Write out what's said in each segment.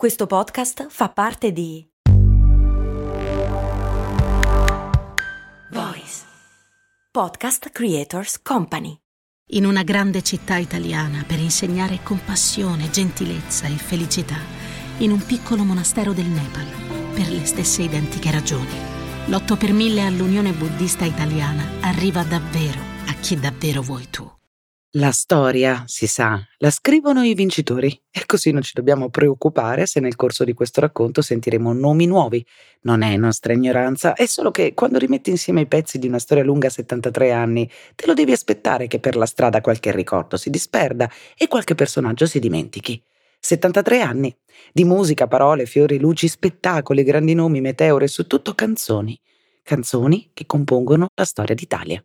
Questo podcast fa parte di Voice Podcast Creators Company. In una grande città italiana per insegnare compassione, gentilezza e felicità, in un piccolo monastero del Nepal, per le stesse identiche ragioni. L'8 per 1000 all'Unione Buddista Italiana arriva davvero a chi davvero vuoi tu. La storia, si sa, la scrivono i vincitori e così non ci dobbiamo preoccupare se nel corso di questo racconto sentiremo nomi nuovi. Non è nostra ignoranza, è solo che quando rimetti insieme i pezzi di una storia lunga 73 anni, te lo devi aspettare che per la strada qualche ricordo si disperda e qualche personaggio si dimentichi. 73 anni di musica, parole, fiori, luci, spettacoli, grandi nomi, meteore, su tutto canzoni. Canzoni che compongono la storia d'Italia.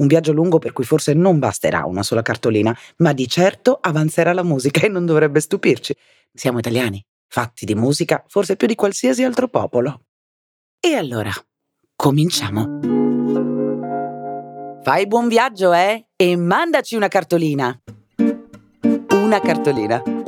Un viaggio lungo per cui forse non basterà una sola cartolina, ma di certo avanzerà la musica e non dovrebbe stupirci. Siamo italiani, fatti di musica forse più di qualsiasi altro popolo. E allora, cominciamo. Fai buon viaggio, eh? E mandaci una cartolina. Una cartolina,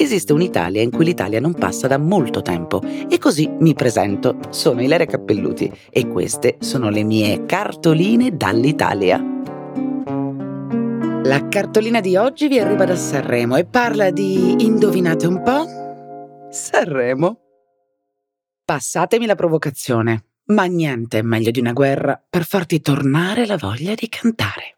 Esiste un'Italia in cui l'Italia non passa da molto tempo e così mi presento. Sono Ilaria Cappelluti e queste sono le mie cartoline dall'Italia. La cartolina di oggi vi arriva da Sanremo e parla di, indovinate un po'? Sanremo. Passatemi la provocazione, ma niente è meglio di una guerra per farti tornare la voglia di cantare.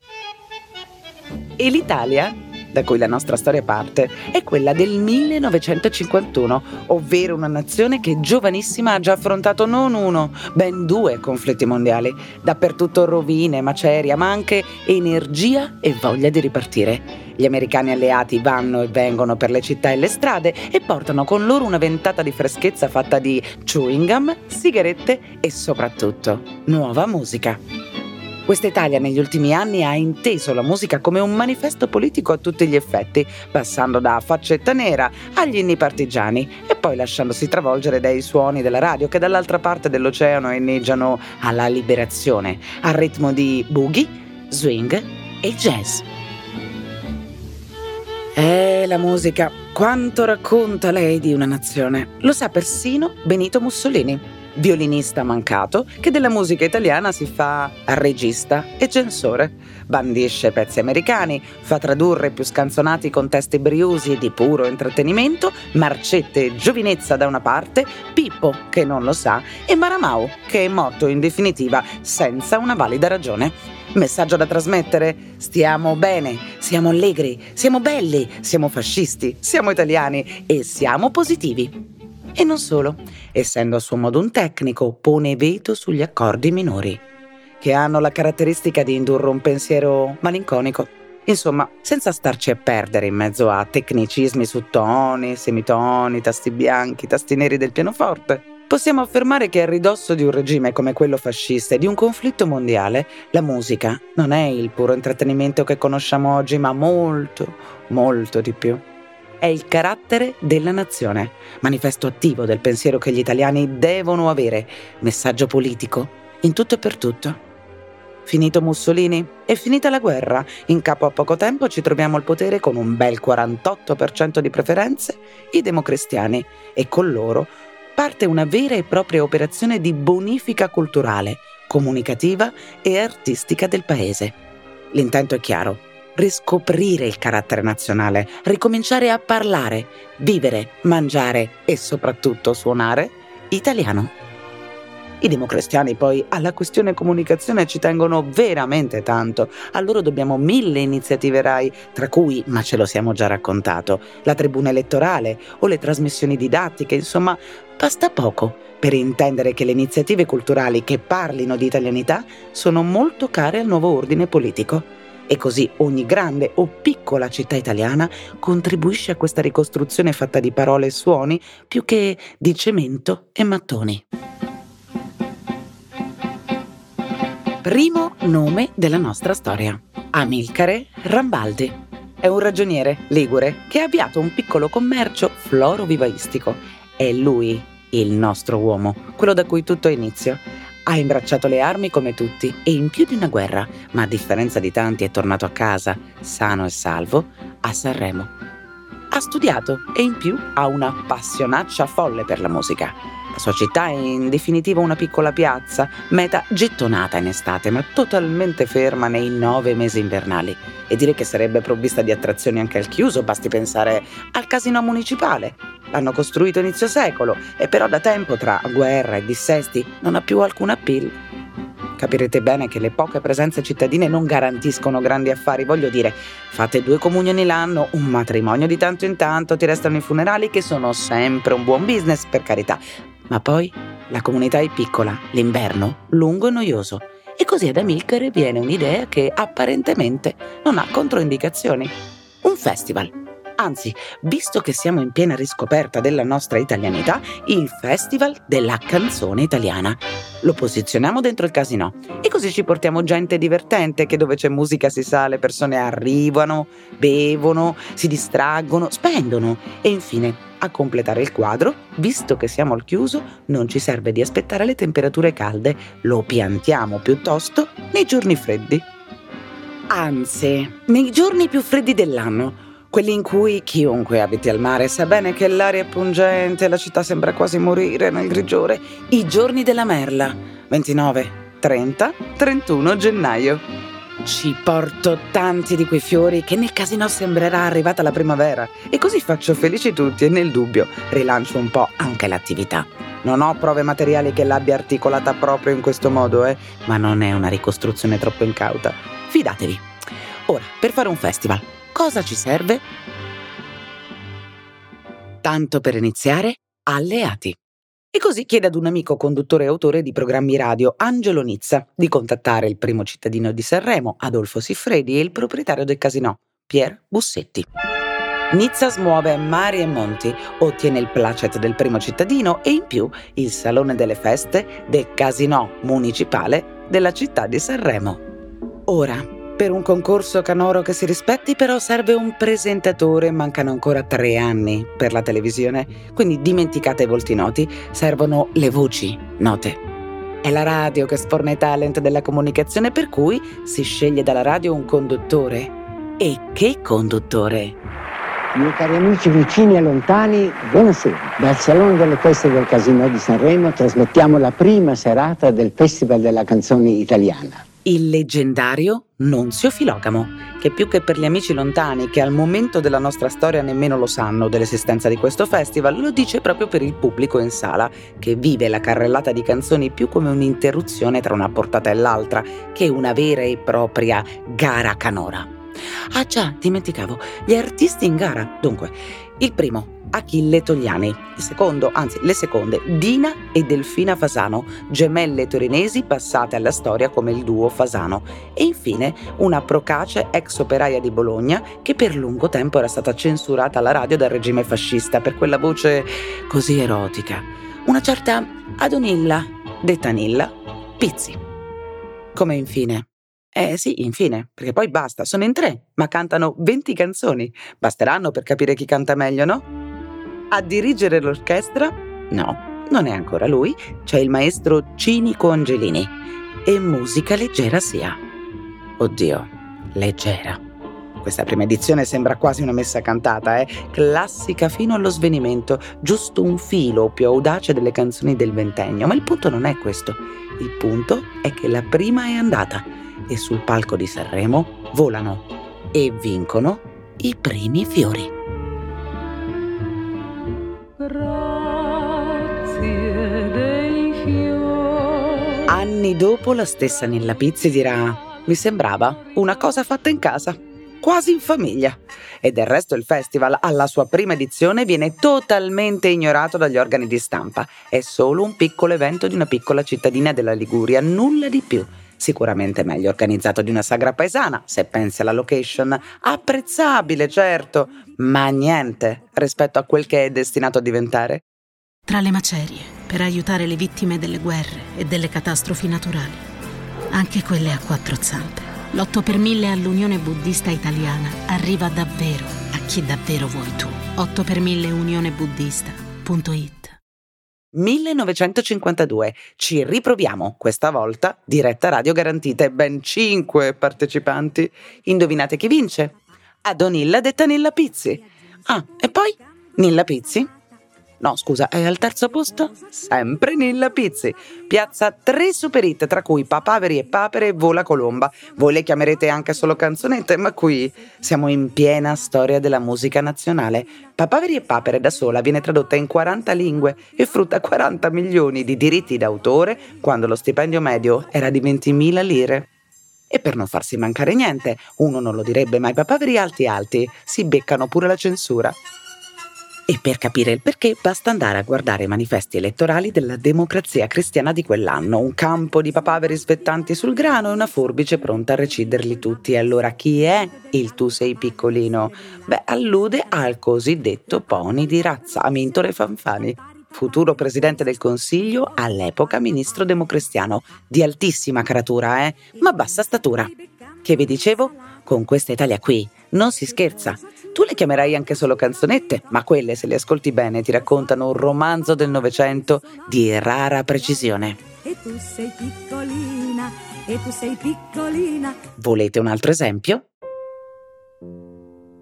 E l'Italia da cui la nostra storia parte, è quella del 1951, ovvero una nazione che giovanissima ha già affrontato non uno, ben due conflitti mondiali, dappertutto rovine, maceria, ma anche energia e voglia di ripartire. Gli americani alleati vanno e vengono per le città e le strade e portano con loro una ventata di freschezza fatta di chewing gum, sigarette e soprattutto nuova musica. Questa Italia negli ultimi anni ha inteso la musica come un manifesto politico a tutti gli effetti, passando da faccetta nera agli inni partigiani e poi lasciandosi travolgere dai suoni della radio che dall'altra parte dell'oceano inneggiano alla liberazione, al ritmo di boogie, swing e jazz. Eh, la musica, quanto racconta lei di una nazione? Lo sa persino Benito Mussolini violinista mancato, che della musica italiana si fa regista e censore. Bandisce pezzi americani, fa tradurre più scanzonati con testi briusi di puro intrattenimento, Marcette e Giovinezza da una parte, Pippo che non lo sa e Maramau che è morto in definitiva senza una valida ragione. Messaggio da trasmettere? Stiamo bene, siamo allegri, siamo belli, siamo fascisti, siamo italiani e siamo positivi. E non solo, essendo a suo modo un tecnico, pone veto sugli accordi minori, che hanno la caratteristica di indurre un pensiero malinconico. Insomma, senza starci a perdere in mezzo a tecnicismi su toni, semitoni, tasti bianchi, tasti neri del pianoforte, possiamo affermare che a ridosso di un regime come quello fascista e di un conflitto mondiale, la musica non è il puro intrattenimento che conosciamo oggi, ma molto, molto di più è il carattere della nazione, manifesto attivo del pensiero che gli italiani devono avere, messaggio politico, in tutto e per tutto. Finito Mussolini? È finita la guerra. In capo a poco tempo ci troviamo al potere con un bel 48% di preferenze, i democristiani, e con loro parte una vera e propria operazione di bonifica culturale, comunicativa e artistica del paese. L'intento è chiaro riscoprire il carattere nazionale, ricominciare a parlare, vivere, mangiare e soprattutto suonare italiano. I democristiani poi alla questione comunicazione ci tengono veramente tanto. A loro dobbiamo mille iniziative RAI, tra cui, ma ce lo siamo già raccontato, la tribuna elettorale o le trasmissioni didattiche, insomma, basta poco per intendere che le iniziative culturali che parlino di italianità sono molto care al nuovo ordine politico. E così ogni grande o piccola città italiana contribuisce a questa ricostruzione fatta di parole e suoni più che di cemento e mattoni. Primo nome della nostra storia. Amilcare Rambaldi. È un ragioniere ligure che ha avviato un piccolo commercio florovivaistico. È lui il nostro uomo, quello da cui tutto inizia. Ha imbracciato le armi come tutti e in più di una guerra, ma a differenza di tanti è tornato a casa, sano e salvo, a Sanremo. Ha studiato e in più ha una passionaccia folle per la musica la sua città è in definitiva una piccola piazza, meta gettonata in estate, ma totalmente ferma nei nove mesi invernali. E dire che sarebbe provvista di attrazioni anche al chiuso, basti pensare al casino municipale. L'hanno costruito inizio secolo e però da tempo tra guerra e dissesti non ha più alcun appeal. Capirete bene che le poche presenze cittadine non garantiscono grandi affari, voglio dire, fate due comunioni l'anno, un matrimonio di tanto in tanto, ti restano i funerali che sono sempre un buon business, per carità, ma poi la comunità è piccola, l'inverno lungo e noioso. E così ad Amilcare viene un'idea che apparentemente non ha controindicazioni. Un festival. Anzi, visto che siamo in piena riscoperta della nostra italianità, il Festival della canzone italiana. Lo posizioniamo dentro il casino e così ci portiamo gente divertente che dove c'è musica si sa, le persone arrivano, bevono, si distraggono, spendono e infine a completare il quadro, visto che siamo al chiuso, non ci serve di aspettare le temperature calde, lo piantiamo piuttosto nei giorni freddi. Anzi, nei giorni più freddi dell'anno, quelli in cui chiunque abiti al mare sa bene che l'aria è pungente, la città sembra quasi morire nel grigiore, i giorni della merla, 29, 30, 31 gennaio. Ci porto tanti di quei fiori che nel casino sembrerà arrivata la primavera e così faccio felici tutti e nel dubbio rilancio un po' anche l'attività. Non ho prove materiali che l'abbia articolata proprio in questo modo, eh, ma non è una ricostruzione troppo incauta. Fidatevi. Ora, per fare un festival, cosa ci serve? Tanto per iniziare, alleati. E così chiede ad un amico conduttore e autore di programmi radio, Angelo Nizza, di contattare il primo cittadino di Sanremo, Adolfo Siffredi, e il proprietario del casino, Pier Bussetti. Nizza smuove mari e monti, ottiene il placet del primo cittadino e in più il salone delle feste del casino municipale della città di Sanremo. Ora, per un concorso canoro che si rispetti però serve un presentatore, mancano ancora tre anni per la televisione, quindi dimenticate i volti noti, servono le voci note. È la radio che sforna i talent della comunicazione per cui si sceglie dalla radio un conduttore. E che conduttore? Miei cari amici vicini e lontani, buonasera. Dal Salone delle Feste del Casino di Sanremo trasmettiamo la prima serata del Festival della canzone italiana il leggendario Nunzio Filogamo, che più che per gli amici lontani che al momento della nostra storia nemmeno lo sanno dell'esistenza di questo festival, lo dice proprio per il pubblico in sala, che vive la carrellata di canzoni più come un'interruzione tra una portata e l'altra che una vera e propria gara canora. Ah già, dimenticavo, gli artisti in gara. Dunque, il primo, Achille Togliani, il secondo, anzi le seconde, Dina e Delfina Fasano, gemelle torinesi passate alla storia come il duo Fasano, e infine una procace ex operaia di Bologna che per lungo tempo era stata censurata alla radio dal regime fascista per quella voce così erotica, una certa Adonilla, detta Nilla, Pizzi. Come infine eh sì, infine, perché poi basta, sono in tre, ma cantano 20 canzoni. Basteranno per capire chi canta meglio, no? A dirigere l'orchestra? No, non è ancora lui, c'è il maestro Cinico Angelini. E musica leggera sia. Oddio, leggera. Questa prima edizione sembra quasi una messa cantata, eh? Classica fino allo svenimento, giusto un filo più audace delle canzoni del ventennio. Ma il punto non è questo. Il punto è che la prima è andata e sul palco di Sanremo volano e vincono i primi fiori. Anni dopo la stessa Nilla Pizzi dirà mi sembrava una cosa fatta in casa, quasi in famiglia. E del resto il festival alla sua prima edizione viene totalmente ignorato dagli organi di stampa. È solo un piccolo evento di una piccola cittadina della Liguria, nulla di più. Sicuramente meglio organizzato di una sagra paesana, se pensi alla location. Apprezzabile, certo, ma niente rispetto a quel che è destinato a diventare. Tra le macerie, per aiutare le vittime delle guerre e delle catastrofi naturali. anche quelle a quattro zampe. L'8 per 1000 all'Unione Buddista Italiana arriva davvero a chi davvero vuoi tu. 8 per 1000 unionebuddista.it 1952. Ci riproviamo, questa volta diretta radio garantite, ben 5 partecipanti. Indovinate chi vince? Adonilla detta Nilla Pizzi. Ah, e poi Nilla Pizzi No, scusa, è al terzo posto? Sempre Nilla Pizzi. Piazza tre super hit, tra cui Papaveri e Papere e Vola Colomba. Voi le chiamerete anche solo canzonette, ma qui siamo in piena storia della musica nazionale. Papaveri e Papere da sola viene tradotta in 40 lingue e frutta 40 milioni di diritti d'autore quando lo stipendio medio era di 20.000 lire. E per non farsi mancare niente, uno non lo direbbe, ma i papaveri alti alti si beccano pure la censura. E per capire il perché basta andare a guardare i manifesti elettorali della democrazia cristiana di quell'anno, un campo di papaveri svettanti sul grano e una forbice pronta a reciderli tutti. Allora chi è il tu sei piccolino? Beh, allude al cosiddetto pony di razza, Amintore Fanfani, futuro presidente del Consiglio, all'epoca ministro democristiano, di altissima caratura, eh? Ma bassa statura. Che vi dicevo? Con questa Italia qui non si scherza. Tu le chiamerai anche solo canzonette, ma quelle, se le ascolti bene, ti raccontano un romanzo del Novecento di rara precisione. E tu sei piccolina, e tu sei piccolina. Volete un altro esempio?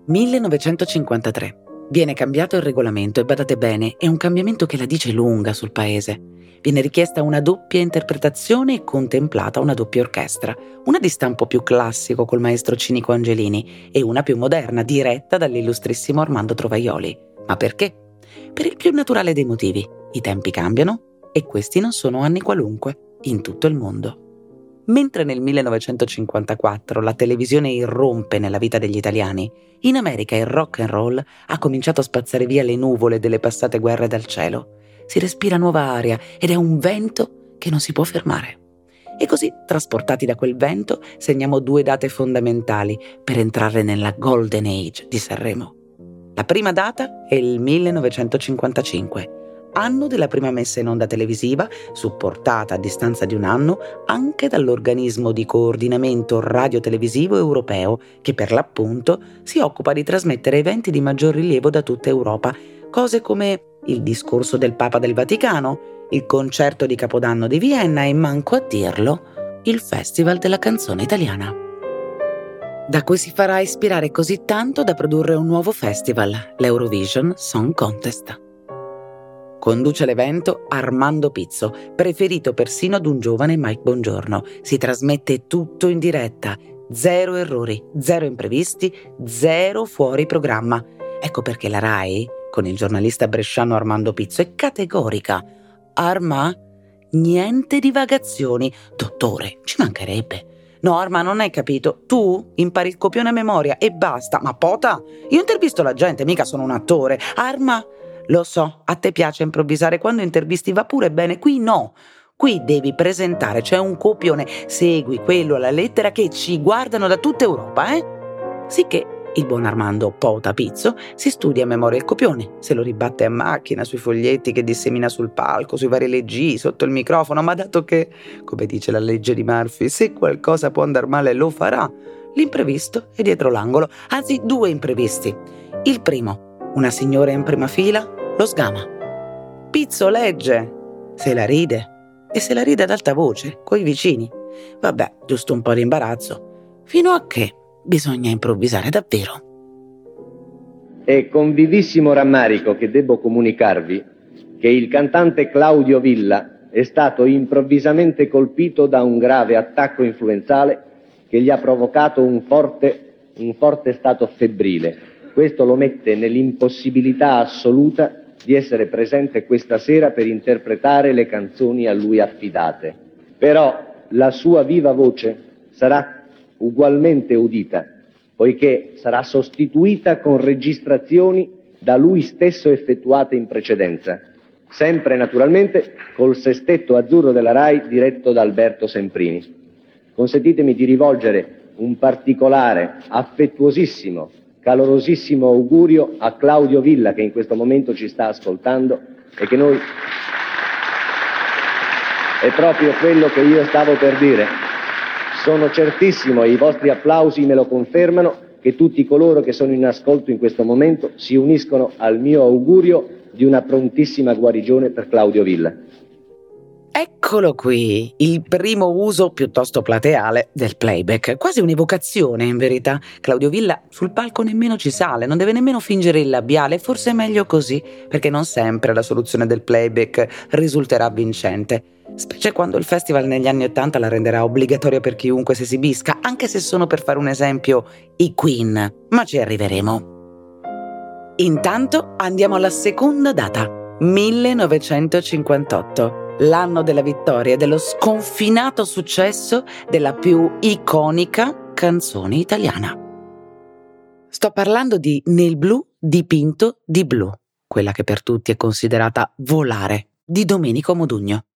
1953. Viene cambiato il regolamento e badate bene, è un cambiamento che la dice lunga sul paese. Viene richiesta una doppia interpretazione e contemplata una doppia orchestra, una di stampo più classico col maestro Cinico Angelini e una più moderna diretta dall'illustrissimo Armando Trovaioli. Ma perché? Per il più naturale dei motivi. I tempi cambiano e questi non sono anni qualunque in tutto il mondo. Mentre nel 1954 la televisione irrompe nella vita degli italiani, in America il rock and roll ha cominciato a spazzare via le nuvole delle passate guerre dal cielo. Si respira nuova aria ed è un vento che non si può fermare. E così, trasportati da quel vento, segniamo due date fondamentali per entrare nella Golden Age di Sanremo. La prima data è il 1955 anno della prima messa in onda televisiva, supportata a distanza di un anno anche dall'organismo di coordinamento radiotelevisivo europeo, che per l'appunto si occupa di trasmettere eventi di maggior rilievo da tutta Europa, cose come il discorso del Papa del Vaticano, il concerto di Capodanno di Vienna e, manco a dirlo, il Festival della canzone italiana. Da cui si farà ispirare così tanto da produrre un nuovo festival, l'Eurovision Song Contest. Conduce l'evento Armando Pizzo, preferito persino ad un giovane Mike Bongiorno. Si trasmette tutto in diretta, zero errori, zero imprevisti, zero fuori programma. Ecco perché la RAI, con il giornalista bresciano Armando Pizzo, è categorica. Arma? Niente divagazioni. Dottore, ci mancherebbe. No, Arma, non hai capito. Tu impari il copione a memoria e basta. Ma pota, io intervisto la gente, mica sono un attore. Arma, lo so, a te piace improvvisare. Quando intervisti va pure bene, qui no. Qui devi presentare, c'è un copione, segui quello alla lettera che ci guardano da tutta Europa, eh? Sicché il buon Armando Pota Pizzo si studia a memoria il copione, se lo ribatte a macchina sui foglietti che dissemina sul palco, sui vari leggi, sotto il microfono, ma dato che, come dice la legge di Murphy, se qualcosa può andare male lo farà, l'imprevisto è dietro l'angolo, anzi due imprevisti. Il primo, una signora in prima fila lo sgama. Pizzo legge, se la ride e se la ride ad alta voce, coi vicini. Vabbè, giusto un po' di imbarazzo. Fino a che bisogna improvvisare davvero. È con vivissimo rammarico che devo comunicarvi che il cantante Claudio Villa è stato improvvisamente colpito da un grave attacco influenzale che gli ha provocato un forte, un forte stato febbrile. Questo lo mette nell'impossibilità assoluta di essere presente questa sera per interpretare le canzoni a lui affidate. Però la sua viva voce sarà ugualmente udita, poiché sarà sostituita con registrazioni da lui stesso effettuate in precedenza, sempre naturalmente col sestetto azzurro della RAI diretto da Alberto Semprini. Consentitemi di rivolgere un particolare, affettuosissimo calorosissimo augurio a Claudio Villa che in questo momento ci sta ascoltando e che noi è proprio quello che io stavo per dire. Sono certissimo, e i vostri applausi me lo confermano, che tutti coloro che sono in ascolto in questo momento si uniscono al mio augurio di una prontissima guarigione per Claudio Villa. Eccolo qui, il primo uso piuttosto plateale del playback, quasi un'evocazione in verità. Claudio Villa sul palco nemmeno ci sale, non deve nemmeno fingere il labiale, forse è meglio così, perché non sempre la soluzione del playback risulterà vincente. Specie quando il festival negli anni Ottanta la renderà obbligatoria per chiunque si esibisca, anche se sono per fare un esempio i Queen, ma ci arriveremo. Intanto andiamo alla seconda data, 1958 l'anno della vittoria e dello sconfinato successo della più iconica canzone italiana. Sto parlando di Nel blu dipinto di blu, quella che per tutti è considerata Volare, di Domenico Modugno.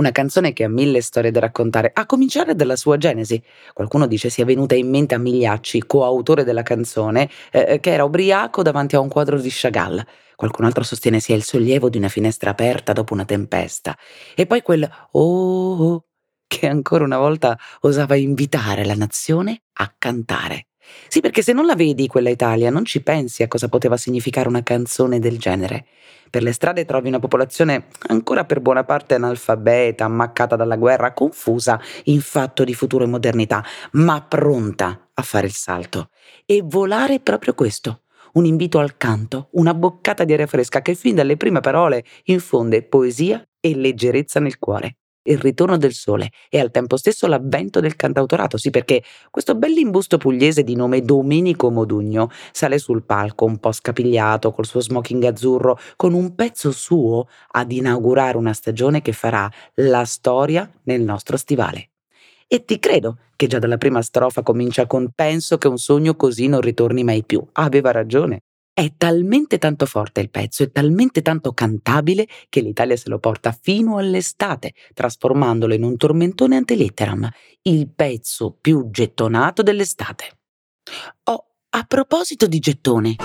Una canzone che ha mille storie da raccontare, a cominciare dalla sua genesi. Qualcuno dice sia venuta in mente a Migliacci, coautore della canzone, eh, che era ubriaco davanti a un quadro di Chagall. Qualcun altro sostiene sia il sollievo di una finestra aperta dopo una tempesta. E poi quel oh, oh che ancora una volta osava invitare la nazione a cantare. Sì, perché se non la vedi quella Italia, non ci pensi a cosa poteva significare una canzone del genere. Per le strade trovi una popolazione ancora per buona parte analfabeta, ammaccata dalla guerra, confusa in fatto di futuro e modernità, ma pronta a fare il salto. E volare è proprio questo un invito al canto, una boccata di aria fresca che fin dalle prime parole infonde poesia e leggerezza nel cuore. Il ritorno del sole e al tempo stesso l'avvento del cantautorato, sì perché questo bell'imbusto pugliese di nome Domenico Modugno sale sul palco un po' scapigliato col suo smoking azzurro con un pezzo suo ad inaugurare una stagione che farà la storia nel nostro stivale. E ti credo che già dalla prima strofa comincia con penso che un sogno così non ritorni mai più. Aveva ragione. È talmente tanto forte il pezzo, è talmente tanto cantabile che l'Italia se lo porta fino all'estate, trasformandolo in un tormentone antelitteram, il pezzo più gettonato dell'estate. Oh, a proposito di gettone,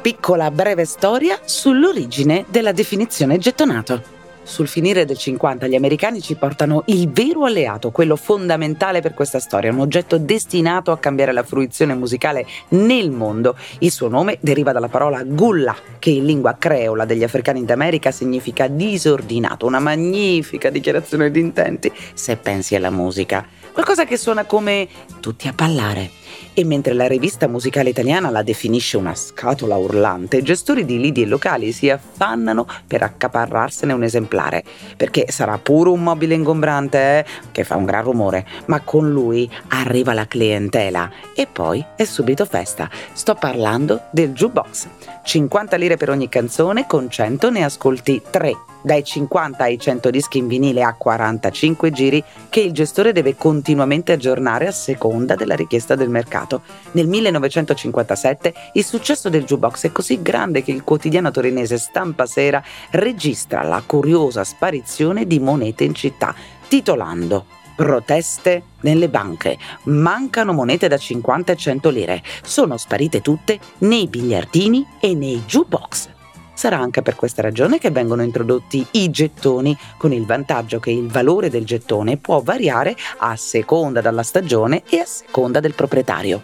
piccola breve storia sull'origine della definizione gettonato sul finire del 50 gli americani ci portano il vero alleato, quello fondamentale per questa storia, un oggetto destinato a cambiare la fruizione musicale nel mondo. Il suo nome deriva dalla parola gulla, che in lingua creola degli africani d'America significa disordinato, una magnifica dichiarazione di intenti se pensi alla musica. Qualcosa che suona come tutti a ballare e mentre la rivista musicale italiana la definisce una scatola urlante, gestori di lidi e locali si affannano per accaparrarsene un esemplare, perché sarà pure un mobile ingombrante eh? che fa un gran rumore, ma con lui arriva la clientela e poi è subito festa. Sto parlando del jukebox. 50 lire per ogni canzone, con 100 ne ascolti 3 dai 50 ai 100 dischi in vinile a 45 giri che il gestore deve continuamente aggiornare a seconda della richiesta del mercato. Nel 1957 il successo del jukebox è così grande che il quotidiano torinese Stampa Sera registra la curiosa sparizione di monete in città, titolando Proteste nelle banche. Mancano monete da 50 e 100 lire. Sono sparite tutte nei biliardini e nei jukebox. Sarà anche per questa ragione che vengono introdotti i gettoni, con il vantaggio che il valore del gettone può variare a seconda della stagione e a seconda del proprietario.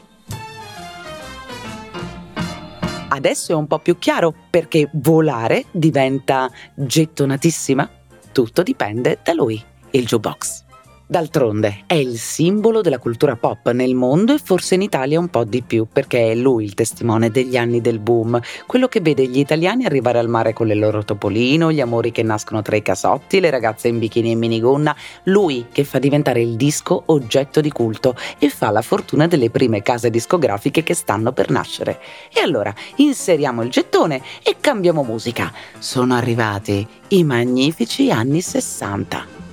Adesso è un po' più chiaro perché volare diventa gettonatissima. Tutto dipende da lui, il jukebox. D'altronde è il simbolo della cultura pop nel mondo e forse in Italia un po' di più, perché è lui il testimone degli anni del boom, quello che vede gli italiani arrivare al mare con le loro topolino, gli amori che nascono tra i casotti, le ragazze in bikini e minigonna, lui che fa diventare il disco oggetto di culto e fa la fortuna delle prime case discografiche che stanno per nascere. E allora inseriamo il gettone e cambiamo musica. Sono arrivati i magnifici anni 60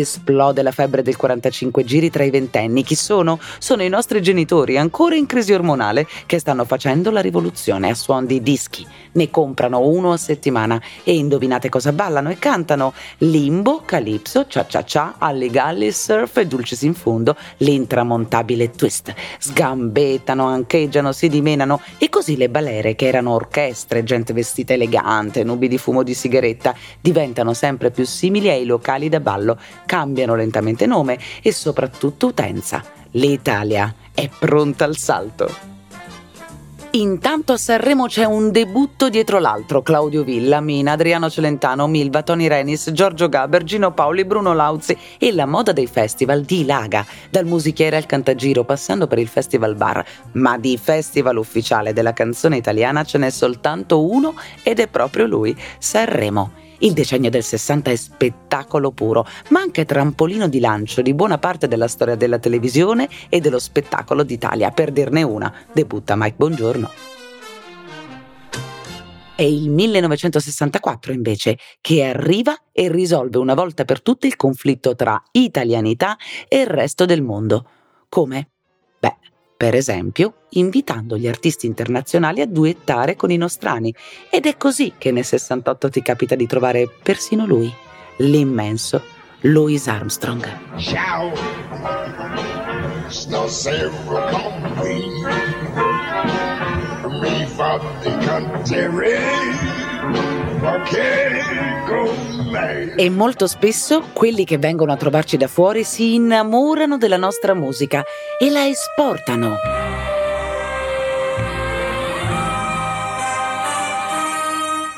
esplode la febbre del 45 giri tra i ventenni. Chi sono? Sono i nostri genitori, ancora in crisi ormonale, che stanno facendo la rivoluzione a suon di dischi. Ne comprano uno a settimana e indovinate cosa ballano e cantano? Limbo, Calypso, Cia Cia Cia, Alligalli, Surf e Dulcis in fondo, l'intramontabile twist. Sgambettano, ancheggiano, si dimenano e così le balere, che erano orchestre, gente vestita elegante, nubi di fumo di sigaretta, diventano sempre più simili ai locali da ballo cambiano lentamente nome e soprattutto utenza. L'Italia è pronta al salto. Intanto a Sanremo c'è un debutto dietro l'altro. Claudio Villa, Mina, Adriano Celentano, Milva, Tony Renis, Giorgio Gaber, Gino Paoli, Bruno Lauzi e la moda dei festival dilaga, dal musichiere al cantagiro passando per il festival bar. Ma di festival ufficiale della canzone italiana ce n'è soltanto uno ed è proprio lui, Sanremo. Il decennio del 60 è spettacolo puro, ma anche trampolino di lancio di buona parte della storia della televisione e dello spettacolo d'Italia. Per dirne una, debutta Mike Bongiorno. È il 1964 invece che arriva e risolve una volta per tutte il conflitto tra italianità e il resto del mondo. Come? Beh, per esempio invitando gli artisti internazionali a duettare con i nostrani. Ed è così che nel 68 ti capita di trovare persino lui, l'immenso Louis Armstrong. Ciao! Stasera con me, mi fate cantare e molto spesso quelli che vengono a trovarci da fuori si innamorano della nostra musica e la esportano.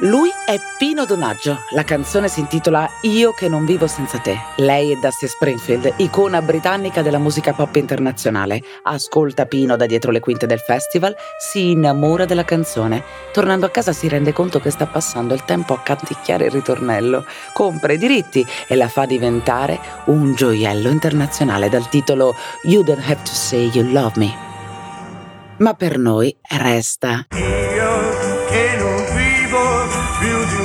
Lui è Pino Donaggio. La canzone si intitola Io che non vivo senza te. Lei è Dusty Springfield, icona britannica della musica pop internazionale. Ascolta Pino da dietro le quinte del festival, si innamora della canzone. Tornando a casa si rende conto che sta passando il tempo a canticchiare il ritornello. Compra i diritti e la fa diventare un gioiello internazionale dal titolo You Don't Have to Say You Love Me. Ma per noi resta. Io che non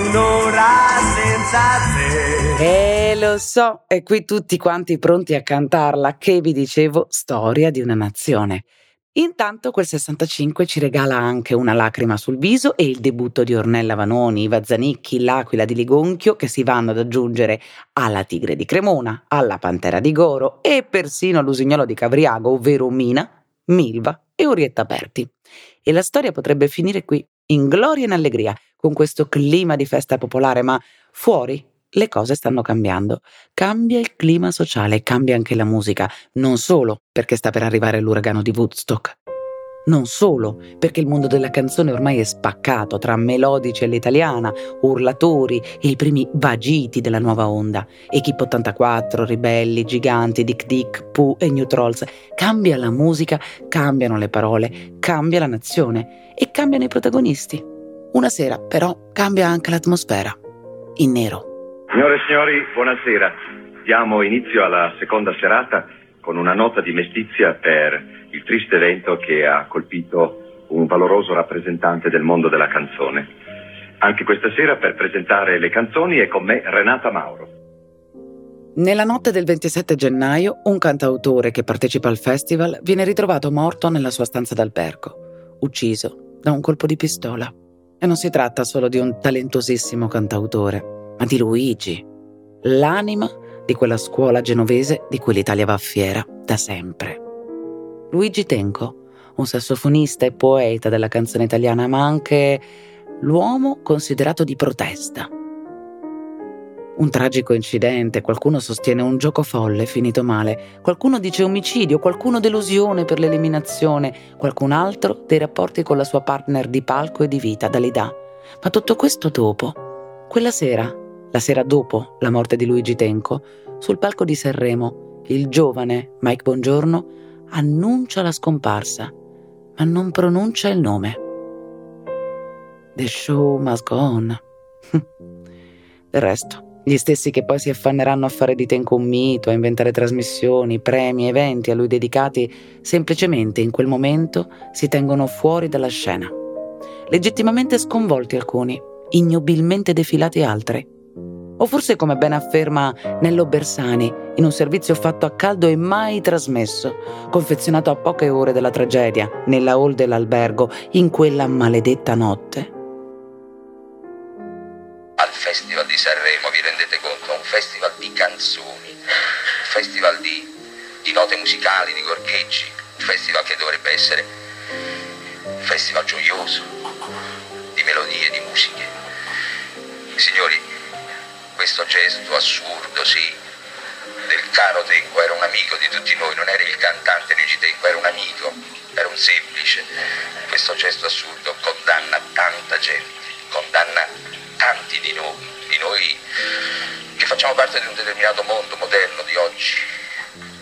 un'ora senza te. Eh, lo so, e qui tutti quanti pronti a cantarla, che vi dicevo, storia di una nazione. Intanto quel 65 ci regala anche una lacrima sul viso e il debutto di Ornella Vanoni, Iva Zanicchi, l'Aquila di Ligonchio che si vanno ad aggiungere alla Tigre di Cremona, alla Pantera di Goro e persino all'Usignolo di Cavriago, ovvero Mina, Milva e Orietta Berti. E la storia potrebbe finire qui, in gloria e in allegria, con questo clima di festa popolare, ma fuori le cose stanno cambiando. Cambia il clima sociale, cambia anche la musica, non solo perché sta per arrivare l'uragano di Woodstock. Non solo perché il mondo della canzone ormai è spaccato tra melodici all'italiana, urlatori e i primi vagiti della nuova onda, Equipe 84, Ribelli, Giganti, Dick Dick, Pooh e New Trolls. Cambia la musica, cambiano le parole, cambia la nazione e cambiano i protagonisti. Una sera, però, cambia anche l'atmosfera. In nero. Signore e signori, buonasera. Diamo inizio alla seconda serata con una nota di mestizia per il triste evento che ha colpito un valoroso rappresentante del mondo della canzone. Anche questa sera per presentare le canzoni è con me Renata Mauro. Nella notte del 27 gennaio, un cantautore che partecipa al festival viene ritrovato morto nella sua stanza d'albergo, ucciso da un colpo di pistola. E non si tratta solo di un talentosissimo cantautore, ma di Luigi, l'anima di quella scuola genovese di cui l'Italia va fiera da sempre. Luigi Tenco, un sassofonista e poeta della canzone italiana, ma anche l'uomo considerato di protesta un tragico incidente, qualcuno sostiene un gioco folle finito male, qualcuno dice omicidio, qualcuno delusione per l'eliminazione, qualcun altro dei rapporti con la sua partner di palco e di vita, Dalida. Ma tutto questo dopo. Quella sera, la sera dopo la morte di Luigi Tenco, sul palco di Sanremo, il giovane Mike Bongiorno annuncia la scomparsa, ma non pronuncia il nome. The show must go on. Del resto, gli stessi che poi si affanneranno a fare di Tenco un mito, a inventare trasmissioni, premi, eventi a lui dedicati, semplicemente in quel momento si tengono fuori dalla scena. Legittimamente sconvolti alcuni, ignobilmente defilati altri. O forse come ben afferma Nello Bersani, in un servizio fatto a caldo e mai trasmesso, confezionato a poche ore della tragedia, nella hall dell'albergo, in quella maledetta notte, al Festival di Sanremo, vi rendete conto? Un festival di canzoni, un festival di, di note musicali, di gorgheggi, un festival che dovrebbe essere un festival gioioso, di melodie, di musiche. Signori, questo gesto assurdo, sì, caro Tenco, era un amico di tutti noi, non era il cantante Luigi Tenco, era un amico, era un semplice. Questo gesto assurdo condanna tanta gente, condanna tanti di noi, di noi che facciamo parte di un determinato mondo moderno di oggi,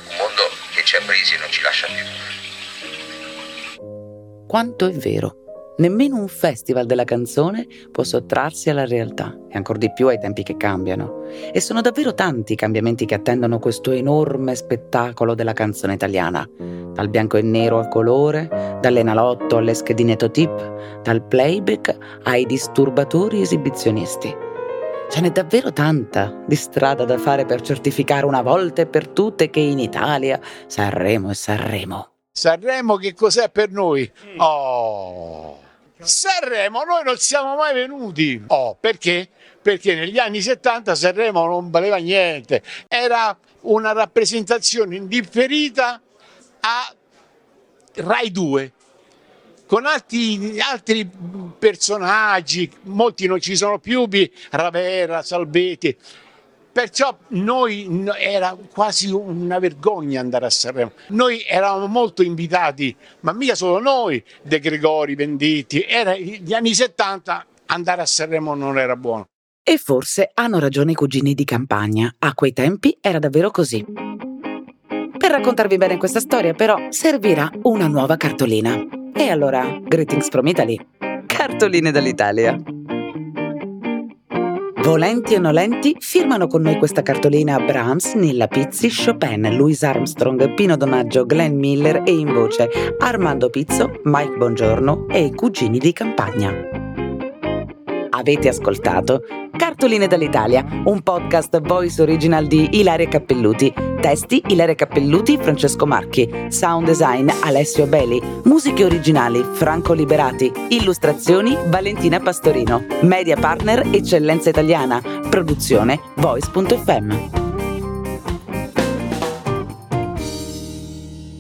un mondo che ci ha presi e non ci lascia più. Quanto è vero? Nemmeno un festival della canzone può sottrarsi alla realtà, e ancor di più ai tempi che cambiano. E sono davvero tanti i cambiamenti che attendono questo enorme spettacolo della canzone italiana, dal bianco e nero al colore, dall'enalotto alle schedine tip, dal playback ai disturbatori esibizionisti. Ce n'è davvero tanta di strada da fare per certificare una volta e per tutte che in Italia Sanremo e Sanremo. Sanremo che cos'è per noi? Oh! Sanremo noi non siamo mai venuti. Oh, perché? Perché negli anni 70 Sanremo non valeva niente, era una rappresentazione indifferita a Rai 2 con altri, altri personaggi, molti non ci sono più, Ravera, Salvetti. Perciò noi era quasi una vergogna andare a Sanremo. Noi eravamo molto invitati, ma mica solo noi, De Gregori, Venditti. Era gli anni 70 andare a Sanremo non era buono. E forse hanno ragione i cugini di campagna. A quei tempi era davvero così. Per raccontarvi bene questa storia, però, servirà una nuova cartolina. E allora, greetings from Italy. Cartoline dall'Italia. Volenti o nolenti, firmano con noi questa cartolina Brahms, Nilla Pizzi, Chopin, Louis Armstrong, Pino Donaggio, Glenn Miller e in voce Armando Pizzo, Mike Bongiorno e i cugini di campagna. Avete ascoltato Cartoline dall'Italia, un podcast voice original di Ilaria Cappelluti. Testi Ilaria Cappelluti, Francesco Marchi. Sound design Alessio Beli. Musiche originali Franco Liberati. Illustrazioni Valentina Pastorino. Media partner Eccellenza Italiana. Produzione voice.fm.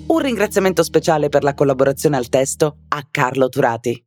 Un ringraziamento speciale per la collaborazione al testo a Carlo Turati.